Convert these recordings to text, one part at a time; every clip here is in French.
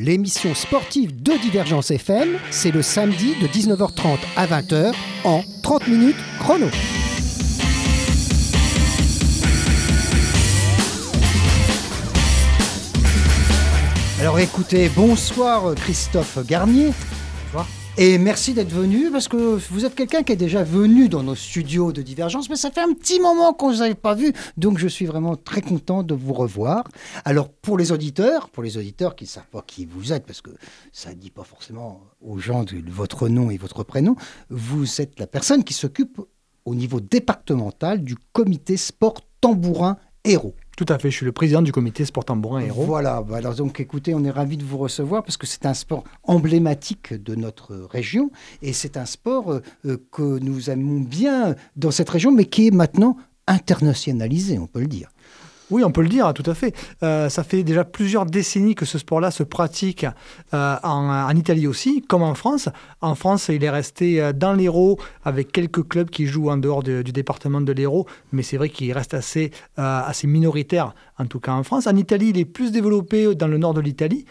30 minutes chrono, l'émission sportive de Divergence FM, c'est le samedi de 19h30 à 20h en 30 minutes chrono. Alors écoutez, bonsoir Christophe Garnier. Et merci d'être venu parce que vous êtes quelqu'un qui est déjà venu dans nos studios de divergence, mais ça fait un petit moment qu'on ne vous avait pas vu, donc je suis vraiment très content de vous revoir. Alors pour les auditeurs, pour les auditeurs qui ne savent pas qui vous êtes, parce que ça ne dit pas forcément aux gens votre nom et votre prénom, vous êtes la personne qui s'occupe au niveau départemental du comité sport tambourin héros. Tout à fait, je suis le président du comité sport tambourin héros. Voilà, bah alors donc écoutez, on est ravis de vous recevoir parce que c'est un sport emblématique de notre région et c'est un sport euh, que nous aimons bien dans cette région mais qui est maintenant internationalisé, on peut le dire. Oui, on peut le dire, tout à fait. Euh, ça fait déjà plusieurs décennies que ce sport-là se pratique euh, en, Italie aussi, comme en France. En France, il est resté euh, dans l'Hérault avec quelques clubs qui jouent en dehors du département de l'Hérault, mais c'est vrai qu'il reste assez, assez minoritaire, en tout cas en France. En Italie, il est plus développé dans le nord de l'Italie.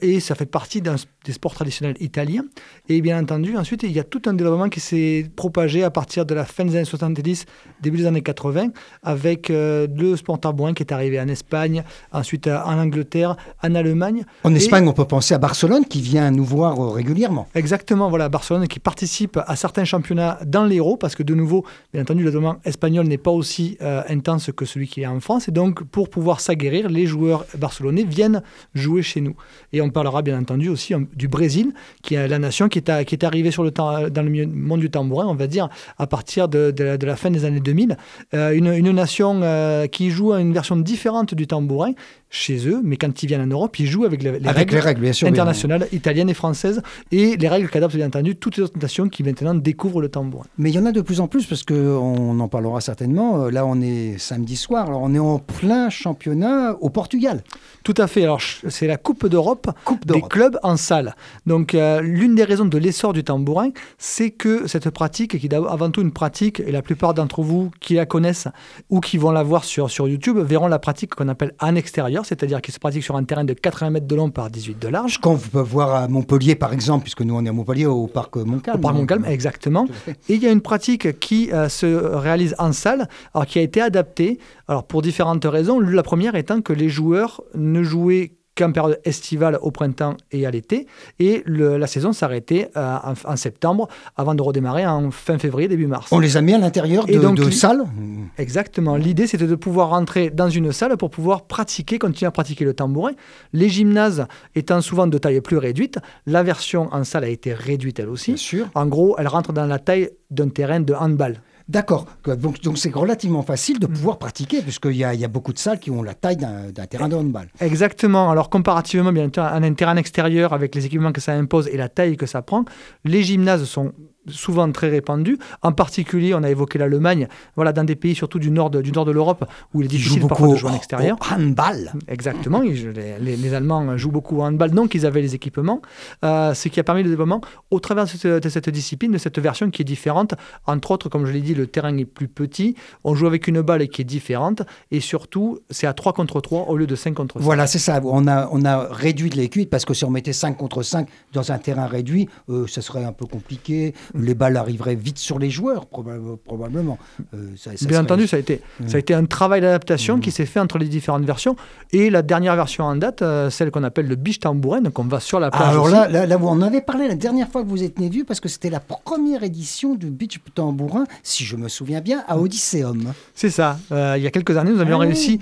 Et ça fait partie des sports traditionnels italiens. Et bien entendu, ensuite, il y a tout un développement qui s'est propagé à partir de la fin des années 70, début des années 80, avec euh, le sport tambourin qui est arrivé en Espagne, ensuite euh, en Angleterre, en Allemagne. En Espagne, on peut penser à Barcelone qui vient nous voir euh, régulièrement. Exactement, voilà, Barcelone qui participe à certains championnats dans l'Hérault, parce que de nouveau, bien entendu, le développement espagnol n'est pas aussi intense que celui qui est en France. Et donc, pour pouvoir s'aguerrir, les joueurs barcelonais viennent jouer chez nous. Et on parlera bien entendu aussi du Brésil, qui est la nation qui est, arrivée dans le monde du tambourin, on va dire, à partir de, la, fin des années 2000. Euh, une, nation euh, qui joue une version différente du tambourin, chez eux, mais quand ils viennent en Europe, ils jouent avec les, règles, internationales, italiennes et françaises, et les règles qu'adoptent bien entendu toutes les autres nations qui maintenant découvrent le tambourin. Mais il y en a de plus en plus, parce qu'on en parlera certainement. Euh, là, on est samedi soir, alors on est en plein championnat au Portugal. Tout à fait. Alors, c'est la Coupe d'Europe des clubs en salle. Donc, euh, l'une des raisons de l'essor du tambourin, c'est que cette pratique, qui est avant tout une pratique, et la plupart d'entre vous qui la connaissent ou qui vont la voir sur, sur YouTube, verront la pratique qu'on appelle en extérieur c'est-à-dire qu'il se pratique sur un terrain de 80 mètres de long par 18 de large. Quand vous pouvez voir à Montpellier, par exemple, puisque nous on est à Montpellier, au parc Montcalm. Au parc Montcalm, exactement. Et il y a une pratique qui euh, se réalise en salle, alors qui a été adaptée alors pour différentes raisons. La première étant que les joueurs ne jouaient qu'en période estivale au printemps et à l'été. Et la saison s'arrêtait euh, en, septembre avant de redémarrer en fin février, début mars. On les a mis à l'intérieur de, donc, de salles? Exactement. L'idée, c'était de pouvoir rentrer dans une salle pour pouvoir pratiquer, continuer à pratiquer le tambourin. Les gymnases étant souvent de taille plus réduite, la version en salle a été réduite elle aussi. Bien sûr. En gros, elle rentre dans la taille d'un terrain de handball. D'accord. Donc, donc c'est relativement facile de mm. pouvoir pratiquer, puisqu'il y, a, il y a beaucoup de salles qui ont la taille d'un, terrain de handball. Exactement. Alors, comparativement, bien à un terrain extérieur, avec les équipements que ça impose et la taille que ça prend, les gymnases sont souvent très répandu. En particulier, on a évoqué l'Allemagne, voilà, dans des pays surtout du nord de, du nord de l'Europe où il est difficile parfois de jouer en extérieur. Au handball. Exactement. les, les, Allemands jouent beaucoup au handball, donc ils avaient les équipements. Euh, ce qui a permis le développement au travers de cette, de cette, discipline, de cette version qui est différente. Entre autres, comme je l'ai dit, le terrain est plus petit. On joue avec une balle qui est différente. Et surtout, c'est à 3 contre 3 au lieu de 5 contre 5. Voilà, c'est ça. On a, on a réduit l'équipe parce que si on mettait 5 contre 5 dans un terrain réduit, euh, ça serait un peu compliqué les balles arriveraient vite sur les joueurs, probablement. Euh, Bien entendu, ça a, été, ça a été un travail d'adaptation mmh. qui s'est fait entre les différentes versions. Et la dernière version en date, euh, celle qu'on appelle le biche tambourin, donc on va sur la plage. Alors là, là, vous en avez parlé la dernière fois que vous êtes venu, parce que c'était la première édition du beach tambourin, si je me souviens bien, à Odysseum. C'est ça. Euh, il y a quelques années, nous avions ah réussi,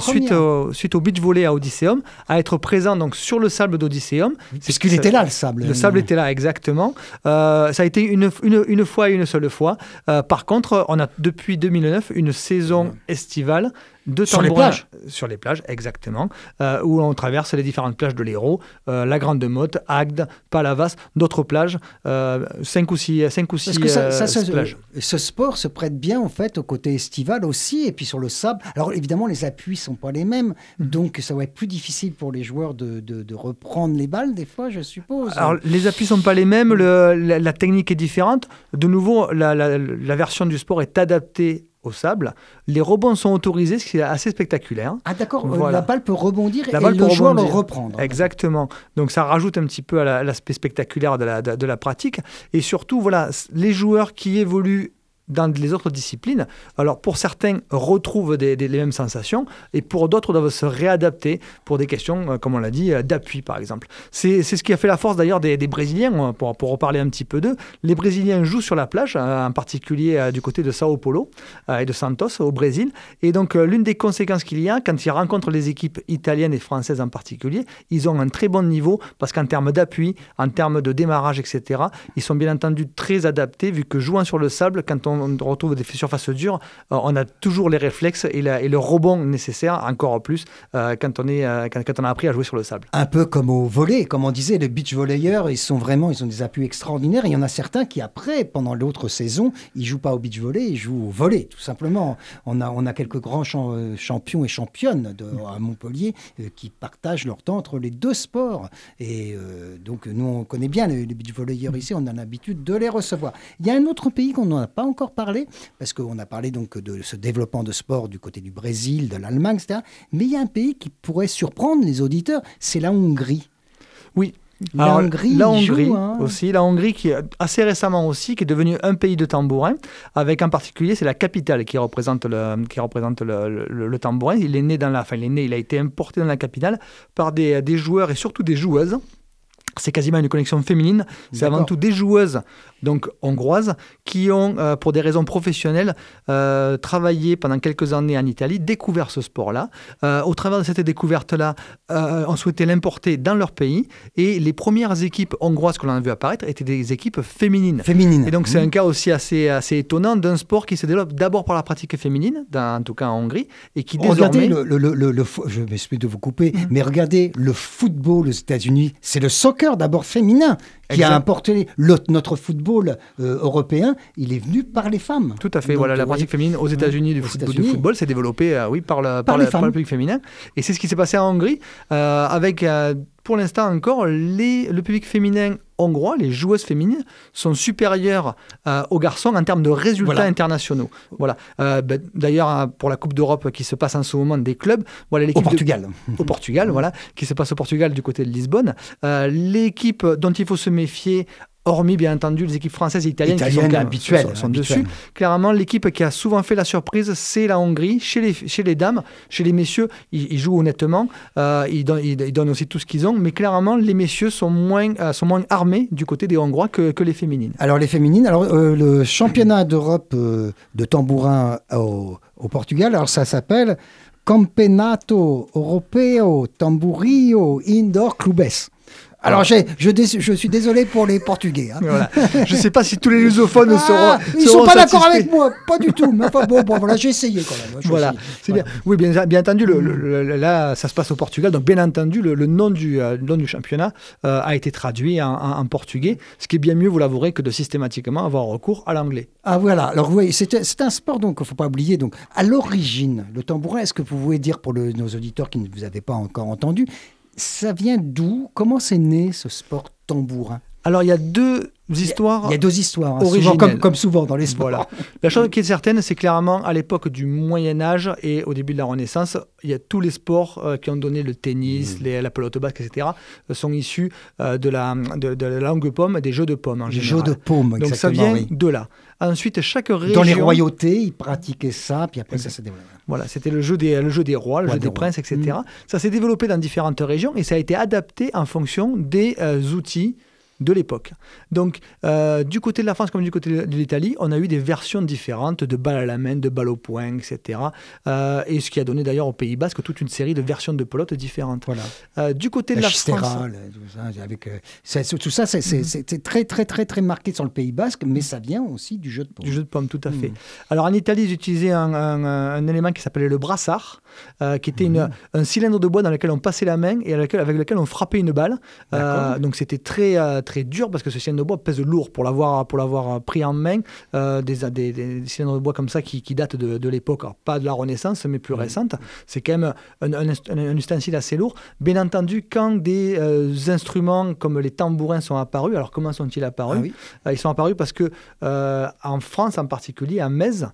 suite, au, suite au beach volley à Odysseum, à être présent donc, sur le sable d'Odysseum. Puisqu'il était là, le sable. Le sable était là, exactement. ça a été une, une, une fois et une seule fois. Euh, par contre, on a depuis 2009 une saison estivale de sur les plages Sur les plages, exactement, euh, où on traverse les différentes plages de l'Hérault, euh, la Grande Motte, Agde, Palavas, d'autres plages, euh, cinq ou six, cinq ou six ça, ça, plages. Ce sport se prête bien en fait au côté estival aussi, et puis sur le sable. Alors évidemment, les appuis sont pas les mêmes, mhm. donc ça va être plus difficile pour les joueurs de, de, reprendre les balles des fois, je suppose. Alors les appuis sont pas les mêmes, le, la, technique est différente. De nouveau, la, la, la version du sport est adaptée au sable. Les rebonds sont autorisés, ce qui est assez spectaculaire. Ah d'accord, euh, la balle peut rebondir la et le joueur le reprendre. Exactement. Donc ça rajoute un petit peu à l'aspect spectaculaire de la, de la pratique. Et surtout, voilà, les joueurs qui évoluent dans les autres disciplines. Alors pour certains, retrouvent les mêmes sensations et pour d'autres doivent se réadapter pour des questions, euh, comme on l'a dit, euh, d'appui par exemple. C'est ce qui a fait la force d'ailleurs des, Brésiliens, pour, pour reparler un petit peu d'eux. Les Brésiliens jouent sur la plage, euh, en particulier du côté de Sao Paulo et de Santos au Brésil. Et donc l'une des conséquences qu'il y a, quand ils rencontrent les équipes italiennes et françaises en particulier, ils ont un très bon niveau parce qu'en termes d'appui, en termes de démarrage, etc., ils sont bien entendu très adaptés vu que jouant sur le sable, quand on on retrouve des surfaces dures, euh, on a toujours les réflexes et, le rebond nécessaire, encore plus, euh, quand, on est, euh, quand, on a appris à jouer sur le sable. Un peu comme au volet, comme on disait, les beach volleyeurs, ils sont vraiment, ils ont des appuis extraordinaires. il y en a certains qui, après, pendant l'autre saison, ils jouent pas au beach volley, ils jouent au volet, tout simplement. On a, on a quelques grands champions et championnes de, à Montpellier qui partagent leur temps entre les deux sports. Et donc, nous, on connaît bien les, les beach volleyeurs ici, on a l'habitude de les recevoir. Il y a un autre pays qu'on n'en a pas encore parlé, parce qu'on a parlé donc de ce développement de sport du côté du Brésil, de l'Allemagne, etc. Mais il y a un pays qui pourrait surprendre les auditeurs, c'est la Hongrie. Oui, la Hongrie, la Hongrie hein. aussi, la Hongrie qui assez récemment aussi qui est devenue un pays de tambourin, avec en particulier c'est la capitale qui représente le qui représente le, le, tambourin. Il est né dans la, enfin il est né, il a été importé dans la capitale par des, des joueurs et surtout des joueuses c'est quasiment une connexion féminine. C'est avant tout des joueuses donc hongroises qui ont, euh, pour des raisons professionnelles, euh, travaillé pendant quelques années en Italie, découvert ce sport-là. Euh, au travers de cette découverte-là, on souhaitait l'importer dans leur pays. Et les premières équipes hongroises que l'on a vu apparaître étaient des équipes féminines. Féminines. Et donc c'est mmh. un cas aussi assez, assez étonnant d'un sport qui se développe d'abord par la pratique féminine, dans, en tout cas en Hongrie, et qui désormais... Regardez, le, le, le, je m'excuse de vous couper, mmh. mais regardez le football aux États-Unis, c'est le soccer d'abord féminin qui a importé notre football euh, européen, il est venu par les femmes. Tout à fait. voilà, la pratique féminine aux États-Unis du, football, s'est développée, euh, oui, par, le, par, le, public féminin. Et c'est ce qui s'est passé en Hongrie, euh, avec pour l'instant encore les, le public féminin hongrois, les joueuses féminines, sont supérieures euh, aux garçons en termes de résultats internationaux. Voilà. Euh, ben, d'ailleurs, hein, pour la Coupe d'Europe qui se passe en ce moment des clubs, voilà l'équipe au Portugal, au Portugal, voilà, qui se passe au Portugal du côté de Lisbonne. Euh, l'équipe dont il faut se méfier hormis bien entendu les équipes françaises et italiennes, qui sont, habituelles, sont, dessus. Clairement, l'équipe qui a souvent fait la surprise, c'est la Hongrie. Chez les, chez les dames, chez les messieurs, ils, jouent honnêtement, euh, ils, donnent, ils, donnent, aussi tout ce qu'ils ont, mais clairement, les messieurs sont moins, euh, sont moins armés du côté des Hongrois que, que les féminines. Alors les féminines, alors euh, le championnat d'Europe de tambourin au, au Portugal, alors ça s'appelle Campeonato Europeo Tamburio Indoor Clubes. Alors, je, je, suis désolé pour les Portugais. Hein. Je ne sais pas si tous les lusophones ah, seront. Ils ne sont pas d'accord avec moi, pas du tout. Mais enfin, bon, bon voilà, j'ai essayé quand même. Voilà, c'est bien. Oui, bien, bien entendu, le, là, ça se passe au Portugal. Donc, bien entendu, le, nom, du, euh, nom du championnat euh, a été traduit en, portugais, ce qui est bien mieux, vous l'avouerez, que de systématiquement avoir recours à l'anglais. Ah, voilà. Alors, oui, c'est un sport, donc, il ne faut pas oublier. Donc, à l'origine, le tambourin, est-ce que vous pouvez dire pour nos auditeurs qui ne vous avaient pas encore entendu, ça vient d'où? Comment c'est né ce sport tambourin? Alors il y a deux histoires. Il y a deux histoires, hein, comme, souvent dans les sports. La chose qui est certaine, c'est clairement à l'époque du Moyen Âge et au début de la Renaissance, il y a tous les sports euh, qui ont donné le tennis, mmh. la pelote basque, etc., euh, sont issus euh, de, la, de, la langue pomme, des jeux de pommes en les jeux de pommes, Donc ça vient de là. Ensuite, chaque région. Dans les royautés, ils pratiquaient ça, puis après ça s'est développé. Voilà, c'était le, jeu des, le jeu des rois, le jeu des, princes, etc. Mmh. Ça s'est développé dans différentes régions et ça a été adapté en fonction des outils de l'époque. Donc, euh, du côté de la France comme du côté de l'Italie, on a eu des versions différentes de balles à la main, de balles au poing, etc. Euh, et ce qui a donné d'ailleurs au Pays Basque toute une série de versions de pelote différentes. Voilà. Euh, du côté de la, France. tout ça, mhm. c'est très, très, très, très marqué sur le Pays Basque, mais ça vient aussi du jeu de pomme. Du jeu de pomme, tout à fait. Mhm. Alors, en Italie, ils utilisaient un, élément qui s'appelait le brassard, qui était une, mhm. un cylindre de bois dans lequel on passait la main et avec lequel, avec lequel on frappait une balle. donc, c'était très très dur parce que ce cylindre de bois pèse lourd pour l'avoir pour l'avoir pris en main. Euh, des, des, des, cylindres de bois comme ça qui, qui datent de, de l'époque, pas de la Renaissance, mais plus récente. C'est quand même un, un, un, ustensile assez lourd. Bien entendu, quand des euh, instruments comme les tambourins sont apparus, alors comment sont-ils apparus? Ah oui. euh, Ils sont apparus parce que euh, en France en particulier, à Metz,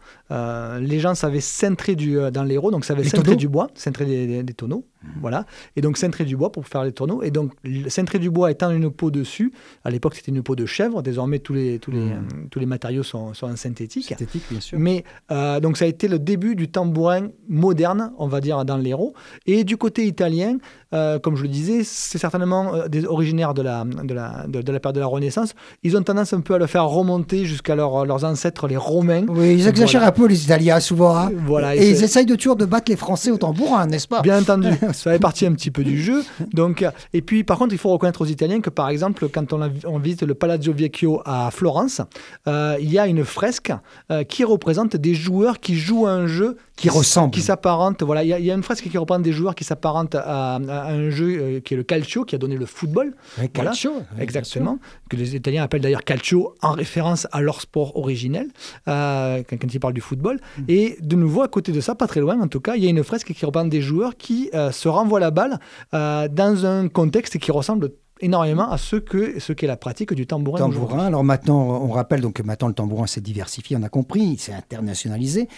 les gens savaient cintrer du, dans l'héros, donc savaient cintrer du bois, cintrer des, des tonneaux. Voilà. Et donc cintrer du bois pour faire les tonneaux. Et donc cintrer du bois étant une peau dessus, à l'époque c'était une peau de chèvre, désormais tous les, tous les, mmh. euh, tous les matériaux sont, sont en synthétique. Synthétique, bien sûr. Mais euh, donc ça a été le début du tambourin moderne, on va dire, dans l'héros. Et du côté italien, euh, comme je le disais, c'est certainement euh, des originaires de la, de, la, de, de, la période de la Renaissance. Ils ont tendance un peu à le faire remonter jusqu'à leur, leurs ancêtres, les Romains. Oui, ils exagèrent voilà. un peu les Italiens souvent. Hein. Voilà, et, et ils essayent de toujours de battre les Français au tambourin, n'est-ce pas? Bien entendu. ça fait partie un petit peu du jeu. Donc, et puis, par contre, il faut reconnaître aux Italiens que, par exemple, quand on, a, on visite le Palazzo Vecchio à Florence, euh, il y a une fresque euh, qui représente des joueurs qui jouent à un jeu qui, ressemble, qui s'apparente. Voilà, il y, a, il y, a une fresque qui représente des joueurs qui s'apparentent à, à, un jeu euh, qui est le calcio, qui a donné le football. Calcio, voilà, exactement. Que les Italiens appellent d'ailleurs calcio en référence à leur sport originel euh, quand, quand, ils parlent du football. Mm. Et de nouveau, à côté de ça, pas très loin en tout cas, il y a une fresque qui représente des joueurs qui euh, se renvoient la balle euh, dans un contexte qui ressemble énormément à ce que ce qu'est la pratique du tambourin. Tambourin. Alors maintenant, on rappelle donc que maintenant le tambourin s'est diversifié, on a compris, il s'est internationalisé.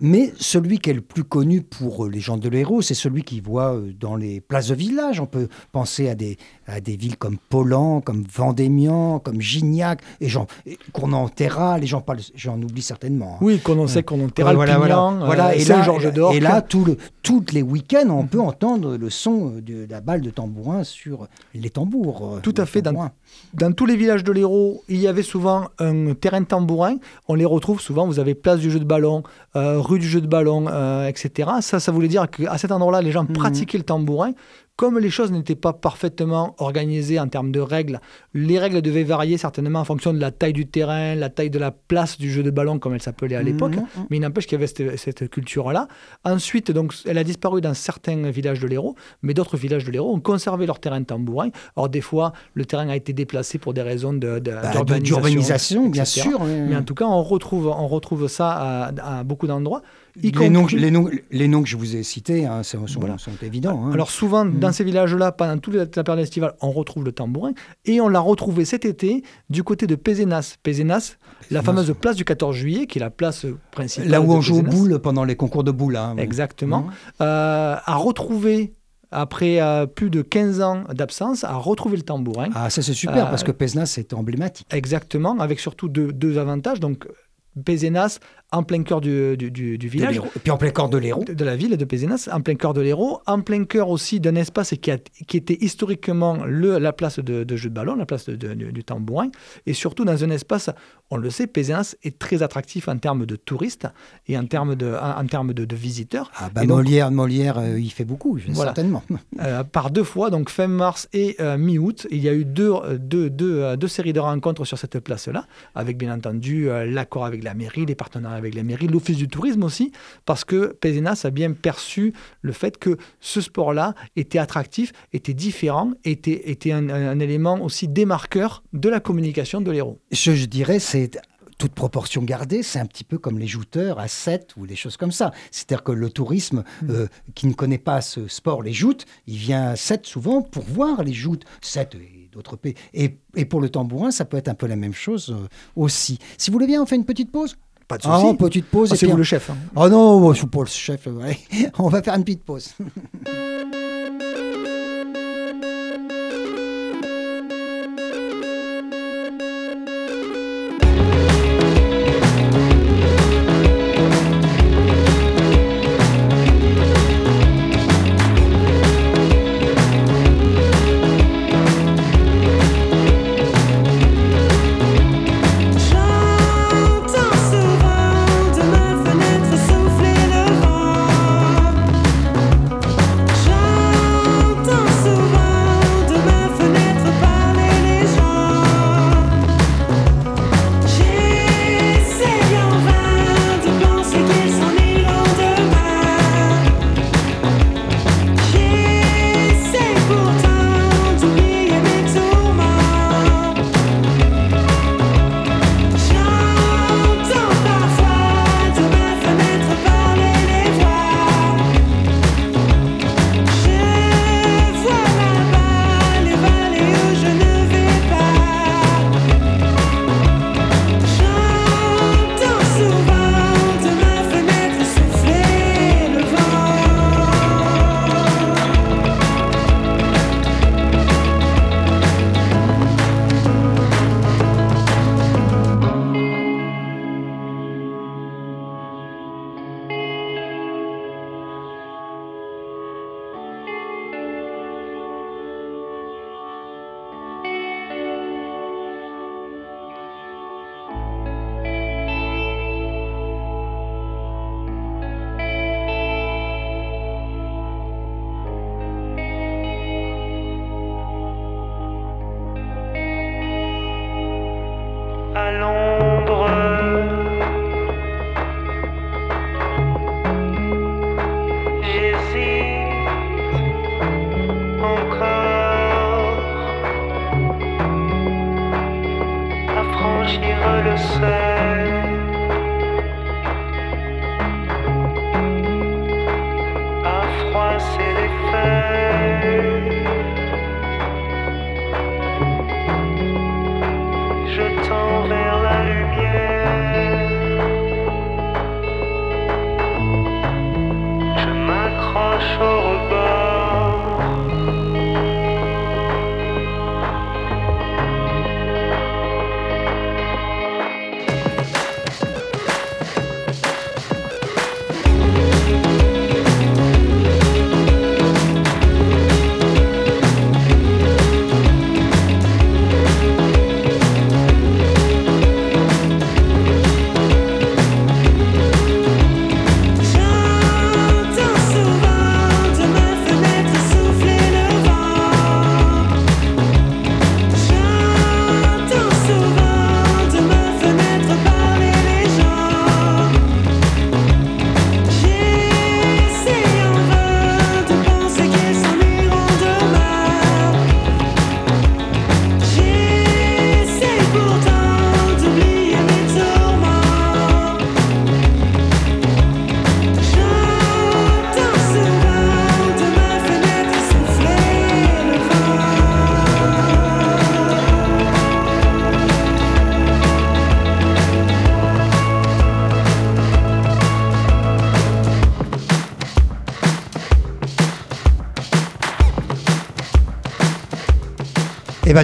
Mais celui qui est le plus connu pour les gens de l'héros, c'est celui qui voit dans les places de village. On peut penser à des, à des villes comme Polan, comme Vendémian, comme Gignac, et j'en Cournanterra, les gens parlent, j'en oublie certainement. Hein. Oui, qu'on sait Cournanterra, voilà, Pignan, voilà, voilà. Euh, et, là, Georges d'Or. et là, tout le, toutes les week-ends, on peut entendre le son de la balle de tambourin sur les tambours. Tout à fait. Dans, dans, tous les villages de l'Hérault, il y avait souvent un terrain de tambourin. On les retrouve souvent. Vous avez place du jeu de ballon, euh, rue du jeu de ballon, euh, etc. Ça, ça voulait dire qu'à cet endroit-là, les gens mmh. pratiquaient le tambourin. Comme les choses n'étaient pas parfaitement organisées en termes de règles, les règles devaient varier certainement en fonction de la taille du terrain, la taille de la place du jeu de ballon, comme elle s'appelait à l'époque. Mmh, mmh. Mais il n'empêche qu'il y avait cette, cette culture-là. Ensuite, donc, elle a disparu dans certains villages de l'Hérault, mais d'autres villages de l'Hérault ont conservé leur terrain de tambourin. Or, des fois, le terrain a été déplacé pour des raisons de, de, bah, d'urbanisation, bien sûr. Oui, mais en tout cas, on retrouve, on retrouve ça à, à beaucoup d'endroits. Les noms, les, noms, les noms que je vous ai cités hein, sont, sont, voilà. sont, évidents. Hein. Alors souvent, mmh. dans ces villages-là, pendant toute la, période estivale, on retrouve le tambourin. Et on l'a retrouvé cet été du côté de Pézenas. Pézenas, la fameuse place du 14 juillet, qui est la place principale. Là où on joue aux boules pendant les concours de boules. Hein, Exactement. Mmh. Euh, a retrouvé après euh, plus de 15 ans d'absence, à retrouver le tambourin. Ah, ça c'est super, euh, parce que Pézenas, c'est emblématique. Exactement, avec surtout deux, deux avantages. Donc, Pézenas, en plein cœur du, du, du, du village. Et puis en plein cœur de l'Hérault. De, de, la ville de Pézenas, en plein cœur de l'Hérault, en plein cœur aussi d'un espace qui, a, qui, était historiquement le, la place de, de, jeu de ballon, la place de, du tambourin, et surtout dans un espace, on le sait, Pézenas est très attractif en termes de touristes et en termes de, en, en termes de, visiteurs. Ah bah Molière, donc, Molière euh, il fait beaucoup, voilà. certainement. Euh, par deux fois, donc fin mars et euh, mi-août, il y a eu deux, deux, deux, deux, séries de rencontres sur cette place-là, avec bien entendu l'accord avec la mairie, les partenariats avec la mairie, l'Office du tourisme aussi, parce que Pézenas a bien perçu le fait que ce sport-là était attractif, était différent, était, était un, un, élément aussi démarqueur de la communication de l'héros. Je, je dirais, c'est toute proportion gardée, c'est un petit peu comme les jouteurs à 7 ou des choses comme ça. C'est-à-dire que le tourisme mmh. euh, qui ne connaît pas ce sport, les joutes, il vient à 7 souvent pour voir les joutes. 7 et d'autres pays. Et, et, pour le tambourin, ça peut être un peu la même chose euh, aussi. Si vous voulez bien, on fait une petite pause pas de souci. Ah, petite pause. Ah, c'est vous le chef. Hein. Oh non, je suis pas le chef. Ouais. On va faire une petite pause. je t'en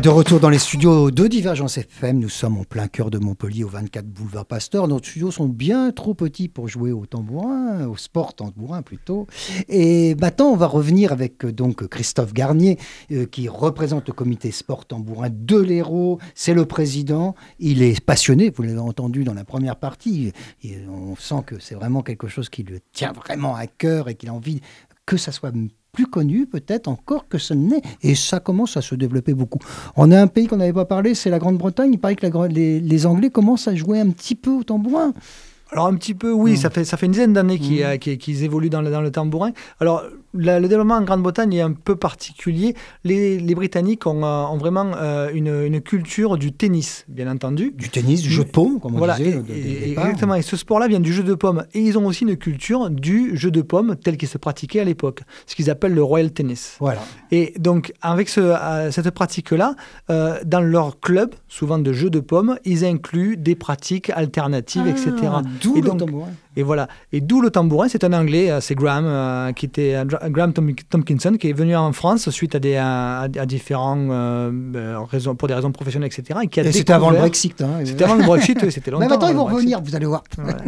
de retour dans les studios de Divergence FM, nous sommes en plein cœur de Montpellier, au 24 boulevard Pasteur. Nos studios sont bien trop petits pour jouer au tambourin, au sport tambourin plutôt. Et maintenant, on va revenir avec euh, donc Christophe Garnier, euh, qui représente le comité sport tambourin de l'Hérault. C'est le président. Il est passionné, vous l'avez entendu dans la première partie. On sent que c'est vraiment quelque chose qui le tient vraiment à cœur et qu'il a envie que ça soit plus connu peut-être encore que ce n'est. Et ça commence à se développer beaucoup. On a un pays qu'on n'avait pas parlé, c'est la Grande-Bretagne. Il paraît que la les, les Anglais commencent à jouer un petit peu au tambourin. Alors un petit peu, oui, Mm. ça, fait, ça fait une dizaine d'années qu'ils Mm. euh, qu'ils- qu'ils évoluent dans le, dans le tambourin. Alors la- le développement en Grande-Bretagne est un peu particulier. Les, les Britanniques ont, euh, ont vraiment euh, une, une culture du tennis, bien entendu. Du tennis, du jeu de paume, comme on Voilà, disait. et- exactement. Et ce sport-là vient du jeu de paume. Et ils ont aussi une culture du jeu de paume tel qu'il se pratiquait à l'époque, ce qu'ils appellent le Royal Tennis. Voilà. Et donc, avec ce, euh, cette pratique-là, euh, dans leur club, souvent de jeux de pommes, ils incluent des pratiques alternatives, etc. Ah, D'où Et le donc. Et voilà. Et d'où le tambourin, c'est un Anglais, euh, c'est Graham, euh, qui était euh, Graham Tom- Tompkinson, qui est venu en France suite à des à, à différents euh, raisons, pour des raisons professionnelles, etc. Et Et c'était avant le Brexit. Hein. C'était avant le Brexit, oui, c'était longtemps. Mais maintenant, ils vont revenir, vous allez voir. Voilà.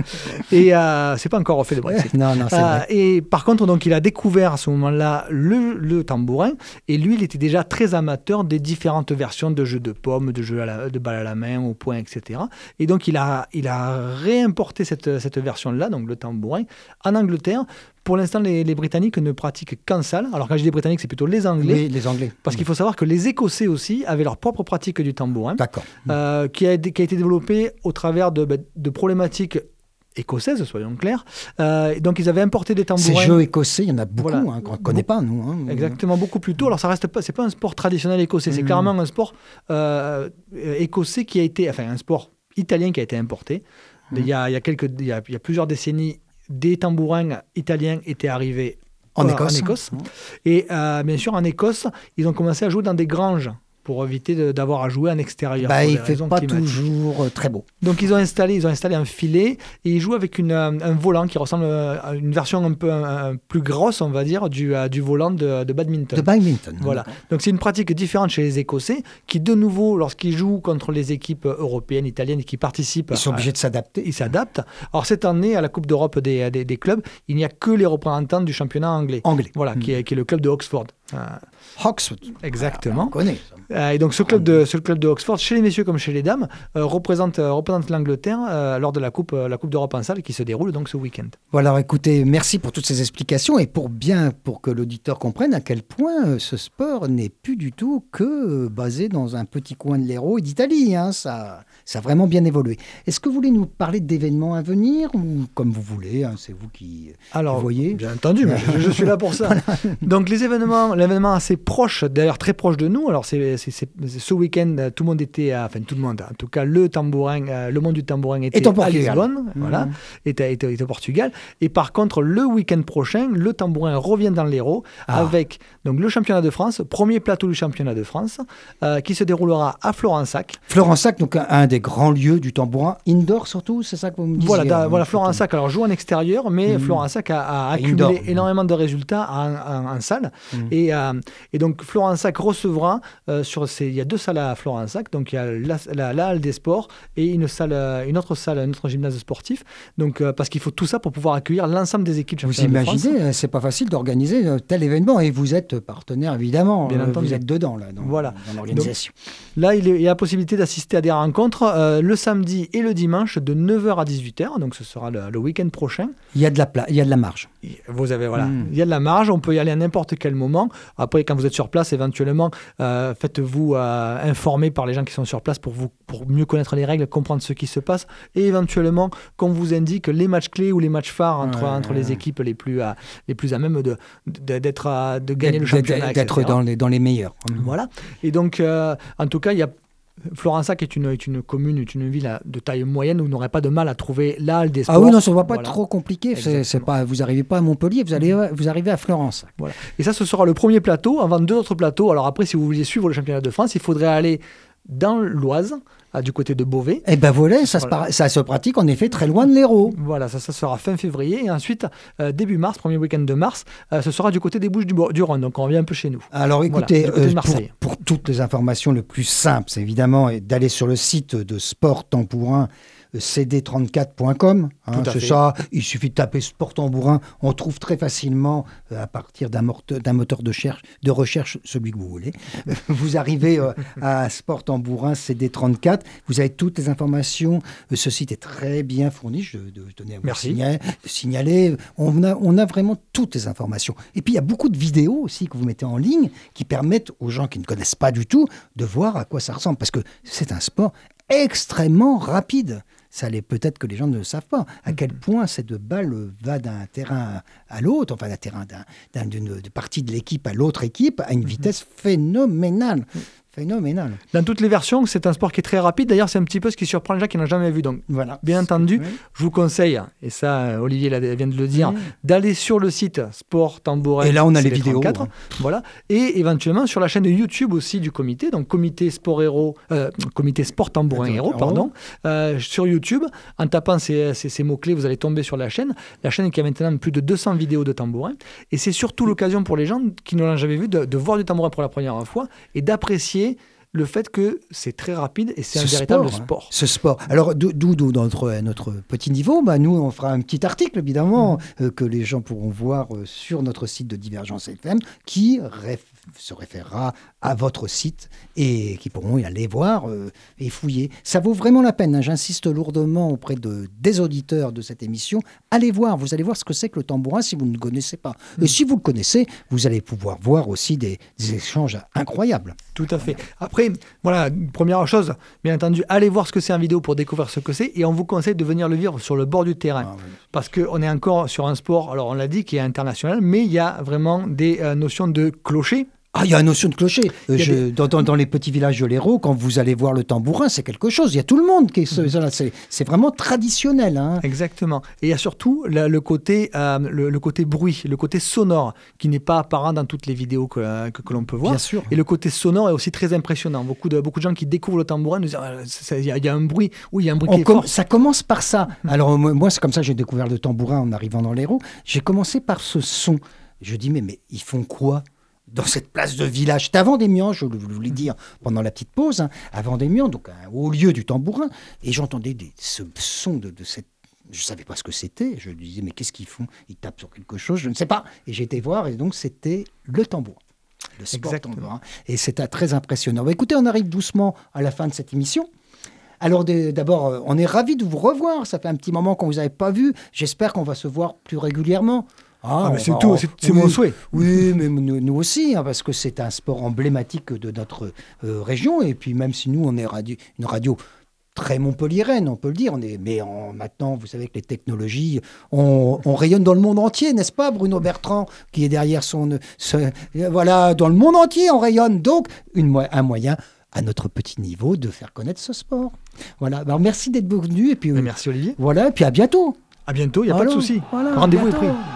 Et euh, c'est pas encore refait le Brexit. non, non, c'est vrai. et par contre, donc, il a découvert à ce moment-là le, le tambourin. Et lui, il était déjà très amateur des différentes versions de jeux de pommes, de jeux à la, de balles à la main, au point, etc. Et donc, il a, il a réimporté cette, cette donc le tambourin, en Angleterre. Pour l'instant, les, les Britanniques ne pratiquent qu'en salle. Alors, quand je dis Britanniques, c'est plutôt les Anglais. Oui, les Anglais. Parce qu'il faut savoir que les Écossais aussi avaient leur propre pratique du tambourin, D'accord. euh, qui, a, été- qui a été développée au travers de, bah, de problématiques écossaises, soyons clairs. Euh, donc, ils avaient importé des Ces tambourins. jeux écossais, il y en a beaucoup Voilà. hein, qu'on ne connaît pas, nous. hein. Exactement, beaucoup plus tôt. Alors, ça reste pas, c'est pas un sport traditionnel écossais, c'est Mhm. clairement un sport euh, écossais qui a été, enfin, un sport italien qui a été importé. Mhm. Il, y a, il, y a quelques, il, y a, il y a plusieurs décennies, des tambourins italiens étaient arrivés En Écosse. en Écosse. hein. Et euh, bien sûr, en Écosse, ils ont commencé à jouer dans des granges pour éviter d'avoir à jouer en extérieur. Bah, il fait pas toujours euh, très beau. Donc ils ont installé, ils ont installé un filet et ils jouent avec une, euh, un volant qui ressemble euh, à une version un peu un- un plus grosse, on va dire, du, euh, du volant de, de badminton. De badminton. Voilà. Donc c'est une pratique différente chez les Écossais qui, de nouveau, lorsqu'ils jouent contre les équipes européennes, italiennes qui participent, Ils sont à- obligés de s'adapter. ils s'adaptent. Alors cette année, à la Coupe d'Europe des, des- des clubs, il n'y a que les représentants du championnat anglais. Anglais. Voilà, qui, est, qui est le club de Oxford. Oxford. exactement. On connaît. Euh, et donc ce club, de, ce club de Oxford, chez les messieurs comme chez les dames, euh, représente, euh, représente l'Angleterre lors de la Coupe, la coupe d'Europe en salle qui se déroule donc ce week-end. Voilà, écoutez, merci pour toutes ces explications et pour bien, pour que l'auditeur comprenne à quel point ce sport n'est plus du tout que basé dans un petit coin de l'Hérault et d'Italie. hein. Ça, ça a vraiment bien évolué. Est-ce que vous voulez nous parler d'événements à venir ou comme vous voulez hein, C'est vous qui. Alors, Vous voyez bien entendu, mais je, je suis là pour ça. Donc les événements, l'événement assez proche, d'ailleurs très proche de nous. Alors c'est ce week-end, euh, tout le monde était, à- enfin tout le monde, en tout cas le tambourin, euh, le monde du tambourin était à. Lisbonne, voilà, Mhm. était, était- était au Portugal. Et par contre, le week-end prochain, le tambourin revient dans l'Hérault Ah. avec donc le championnat de France, premier plateau du championnat de France, euh, qui se déroulera à Florensac. Florensac, donc un, un des grands lieux du tambourin, indoor surtout, c'est ça que vous me disiez Voilà, voilà. Florensac alors joue en extérieur, mais Mhm. Florensac a, a Indoor. accumulé énormément de résultats en, en- en salle. Et, euh, et donc Florensac recevra euh, sur ces, il y a deux salles à Florensac, donc il y a la, la- la halle des sports et une salle, euh, une autre salle, un autre gymnase sportif. Donc euh, parce qu'il faut tout ça pour pouvoir accueillir l'ensemble des équipes. Vous imaginez, euh, c'est pas facile d'organiser tel événement et vous êtes partenaire évidemment, Bien entendu. vous êtes dedans là, dans, Voilà. dans l'organisation. Là, il, est- il y a la possibilité d'assister à des rencontres euh, le samedi et le dimanche de 9h à 18h, donc ce sera le, le week-end prochain. Il y a de la il y a de la marge. Vous avez voilà, Mm. il y a de la marge, on peut y aller à n'importe quel moment. Après, quand vous êtes sur place, éventuellement, euh, faites-vous euh, informer par les gens qui sont sur place pour vous pour mieux connaître les règles, comprendre ce qui se passe, et éventuellement qu'on vous indique les matchs clés ou les matchs phares entre, Ouais. entre les équipes les plus à, les plus à même de de- d'être à- de gagner le championnat, D'être dans les, dans les meilleurs. Voilà. Et donc, euh, en tout cas, il y a Florensac est une, est une commune, est une ville de taille moyenne où vous n'aurez pas de mal à trouver la halle des sports. Ah oui, non, ça ne va pas Voilà. être trop compliqué. C'est- pas, vous n'arrivez pas à Montpellier, vous, allez, vous arrivez à Florence. Voilà. Et ça, ce sera le premier plateau avant deux autres plateaux. Alors après, si vous vouliez suivre le championnat de France, il faudrait aller dans l'Oise, du côté de Beauvais. Et ben voilà, ça, se Voilà. para- ça se pratique en effet très loin de l'Hérault. Voilà, ça, ça sera fin février. Et ensuite, euh, début mars, premier week-end de mars, euh, ce sera du côté des Bouches du, Bo- du Rhône. Donc on revient un peu chez nous. Alors écoutez, euh, pour, pour toutes les informations, le plus simple, c'est évidemment d'aller sur le site de Sport Tambourin euh, cd34.com. hein, c'est ça, il suffit de taper Sport Tambourin, on trouve très facilement euh, à partir d'un moteur de, cherche- de recherche, celui que vous voulez. Vous arrivez euh, à Sport Tambourin CD34, vous avez toutes les informations. Euh, Ce site est très bien fourni, je, de- je tenais à vous Merci. signaler, signaler. On a, on a vraiment toutes les informations. Et puis il y a beaucoup de vidéos aussi que vous mettez en ligne qui permettent aux gens qui ne connaissent pas du tout de voir à quoi ça ressemble. Parce que c'est un sport extrêmement rapide. Ça l'est peut-être que les gens ne le savent pas. À quel point cette balle va d'un terrain à l'autre, enfin d'un terrain d'un- d'un- d'une partie de l'équipe à l'autre équipe, à une vitesse phénoménale. Dans toutes les versions, c'est un sport qui est très rapide. D'ailleurs, c'est un petit peu ce qui surprend les gens qui n'ont jamais vu. Donc, Voilà. bien entendu, Oui. je vous conseille, et ça, euh, Olivier vient de le dire, Oui. d'aller sur le site Sport Tambourin. Et là, on a les CD34, vidéos. Voilà. Et éventuellement sur la chaîne de YouTube aussi du comité, donc comité Sport Héros, euh, comité Sport Tambourin Héros, pardon, euh, sur YouTube. En tapant ces, ces- ces mots-clés, vous allez tomber sur la chaîne. La chaîne qui a maintenant plus de 200 vidéos de tambourin. Et c'est surtout l'occasion pour les gens qui ne l'ont jamais vu de, de voir du tambourin pour la première fois et d'apprécier le fait que c'est très rapide et c'est un véritable sport, hein. sport. Ce sport. Alors, d'où notre, notre petit niveau? Bah, Nous, on fera un petit article, évidemment, Mm. euh, que les gens pourront voir euh, sur notre site de Divergence FM, qui réf- se référera à votre site et qui pourront y aller voir euh, et fouiller. Ça vaut vraiment la peine. hein. J'insiste lourdement auprès de, des auditeurs de cette émission. Allez voir, vous allez voir ce que c'est que le tambourin si vous ne le connaissez pas. Et si vous le connaissez, vous allez pouvoir voir aussi des, des échanges incroyables. Tout à fait. Après, voilà, première chose, bien entendu, allez voir ce que c'est en vidéo pour découvrir ce que c'est et on vous conseille de venir le vivre sur le bord du terrain. Ah, oui. Parce qu'on est encore sur un sport, alors on l'a dit, qui est international, mais il y a vraiment des euh, notions de clocher. Ah, il y a une notion de clocher. Euh, je- des- dans, dans- dans les petits villages de l'Hérault, quand vous allez voir le tambourin, c'est quelque chose. Il y a tout le monde qui est. Ça, C'est vraiment traditionnel. hein. Exactement. Et il y a surtout la- le, côté, euh, le, le côté bruit, le côté sonore, qui n'est pas apparent dans toutes les vidéos que, euh, que, que l'on peut voir. Bien sûr. Et le côté sonore est aussi très impressionnant. Beaucoup de, beaucoup de gens qui découvrent le tambourin nous disent Ah, il y, a- il y a un bruit, oui, il y a un bruit On qui est com- fort. ça commence par ça. Alors, moi, moi, c'est comme ça que j'ai découvert le tambourin en arrivant dans l'Hérault. J'ai commencé par ce son. Je dis, mais, mais ils font quoi? Dans cette place de village C'était avant Démian, je voulais dire, pendant la petite pause, hein, avant Démian, donc un haut lieu du tambourin. Et j'entendais des- ce son de, de cette. Je ne savais pas ce que c'était. Je disais, mais qu'est-ce qu'ils font? Ils tapent sur quelque chose, je ne sais pas. Et été voir, et donc c'était le tambourin. Le sport Exactement. tambourin. Et c'était très impressionnant. Bah, écoutez, on arrive doucement à la fin de cette émission. Alors d'abord, euh, on est ravis de vous revoir. Ça fait un petit moment qu'on vous avait pas vu. J'espère qu'on va se voir plus régulièrement. Ah, mais on c'est va- tout, c'est- mon souhait. Oui, mais nous, nous aussi, hein, parce que c'est un sport emblématique de notre euh, région. Et puis même si nous, on est radio- une radio très montpelliéraine, on peut le dire. On est, mais en- maintenant, vous savez que les technologies, on, on rayonne dans le monde entier, n'est-ce pas, Bruno Bertrand, qui est derrière son... ce- voilà, dans le monde entier, on rayonne. Donc, une, un moyen à notre petit niveau de faire connaître ce sport. Voilà, alors merci d'être venu et puis Mais euh, Merci Olivier. voilà, et puis à bientôt. À bientôt, il n'y a pas de souci. voilà, Rendez-vous est pris. «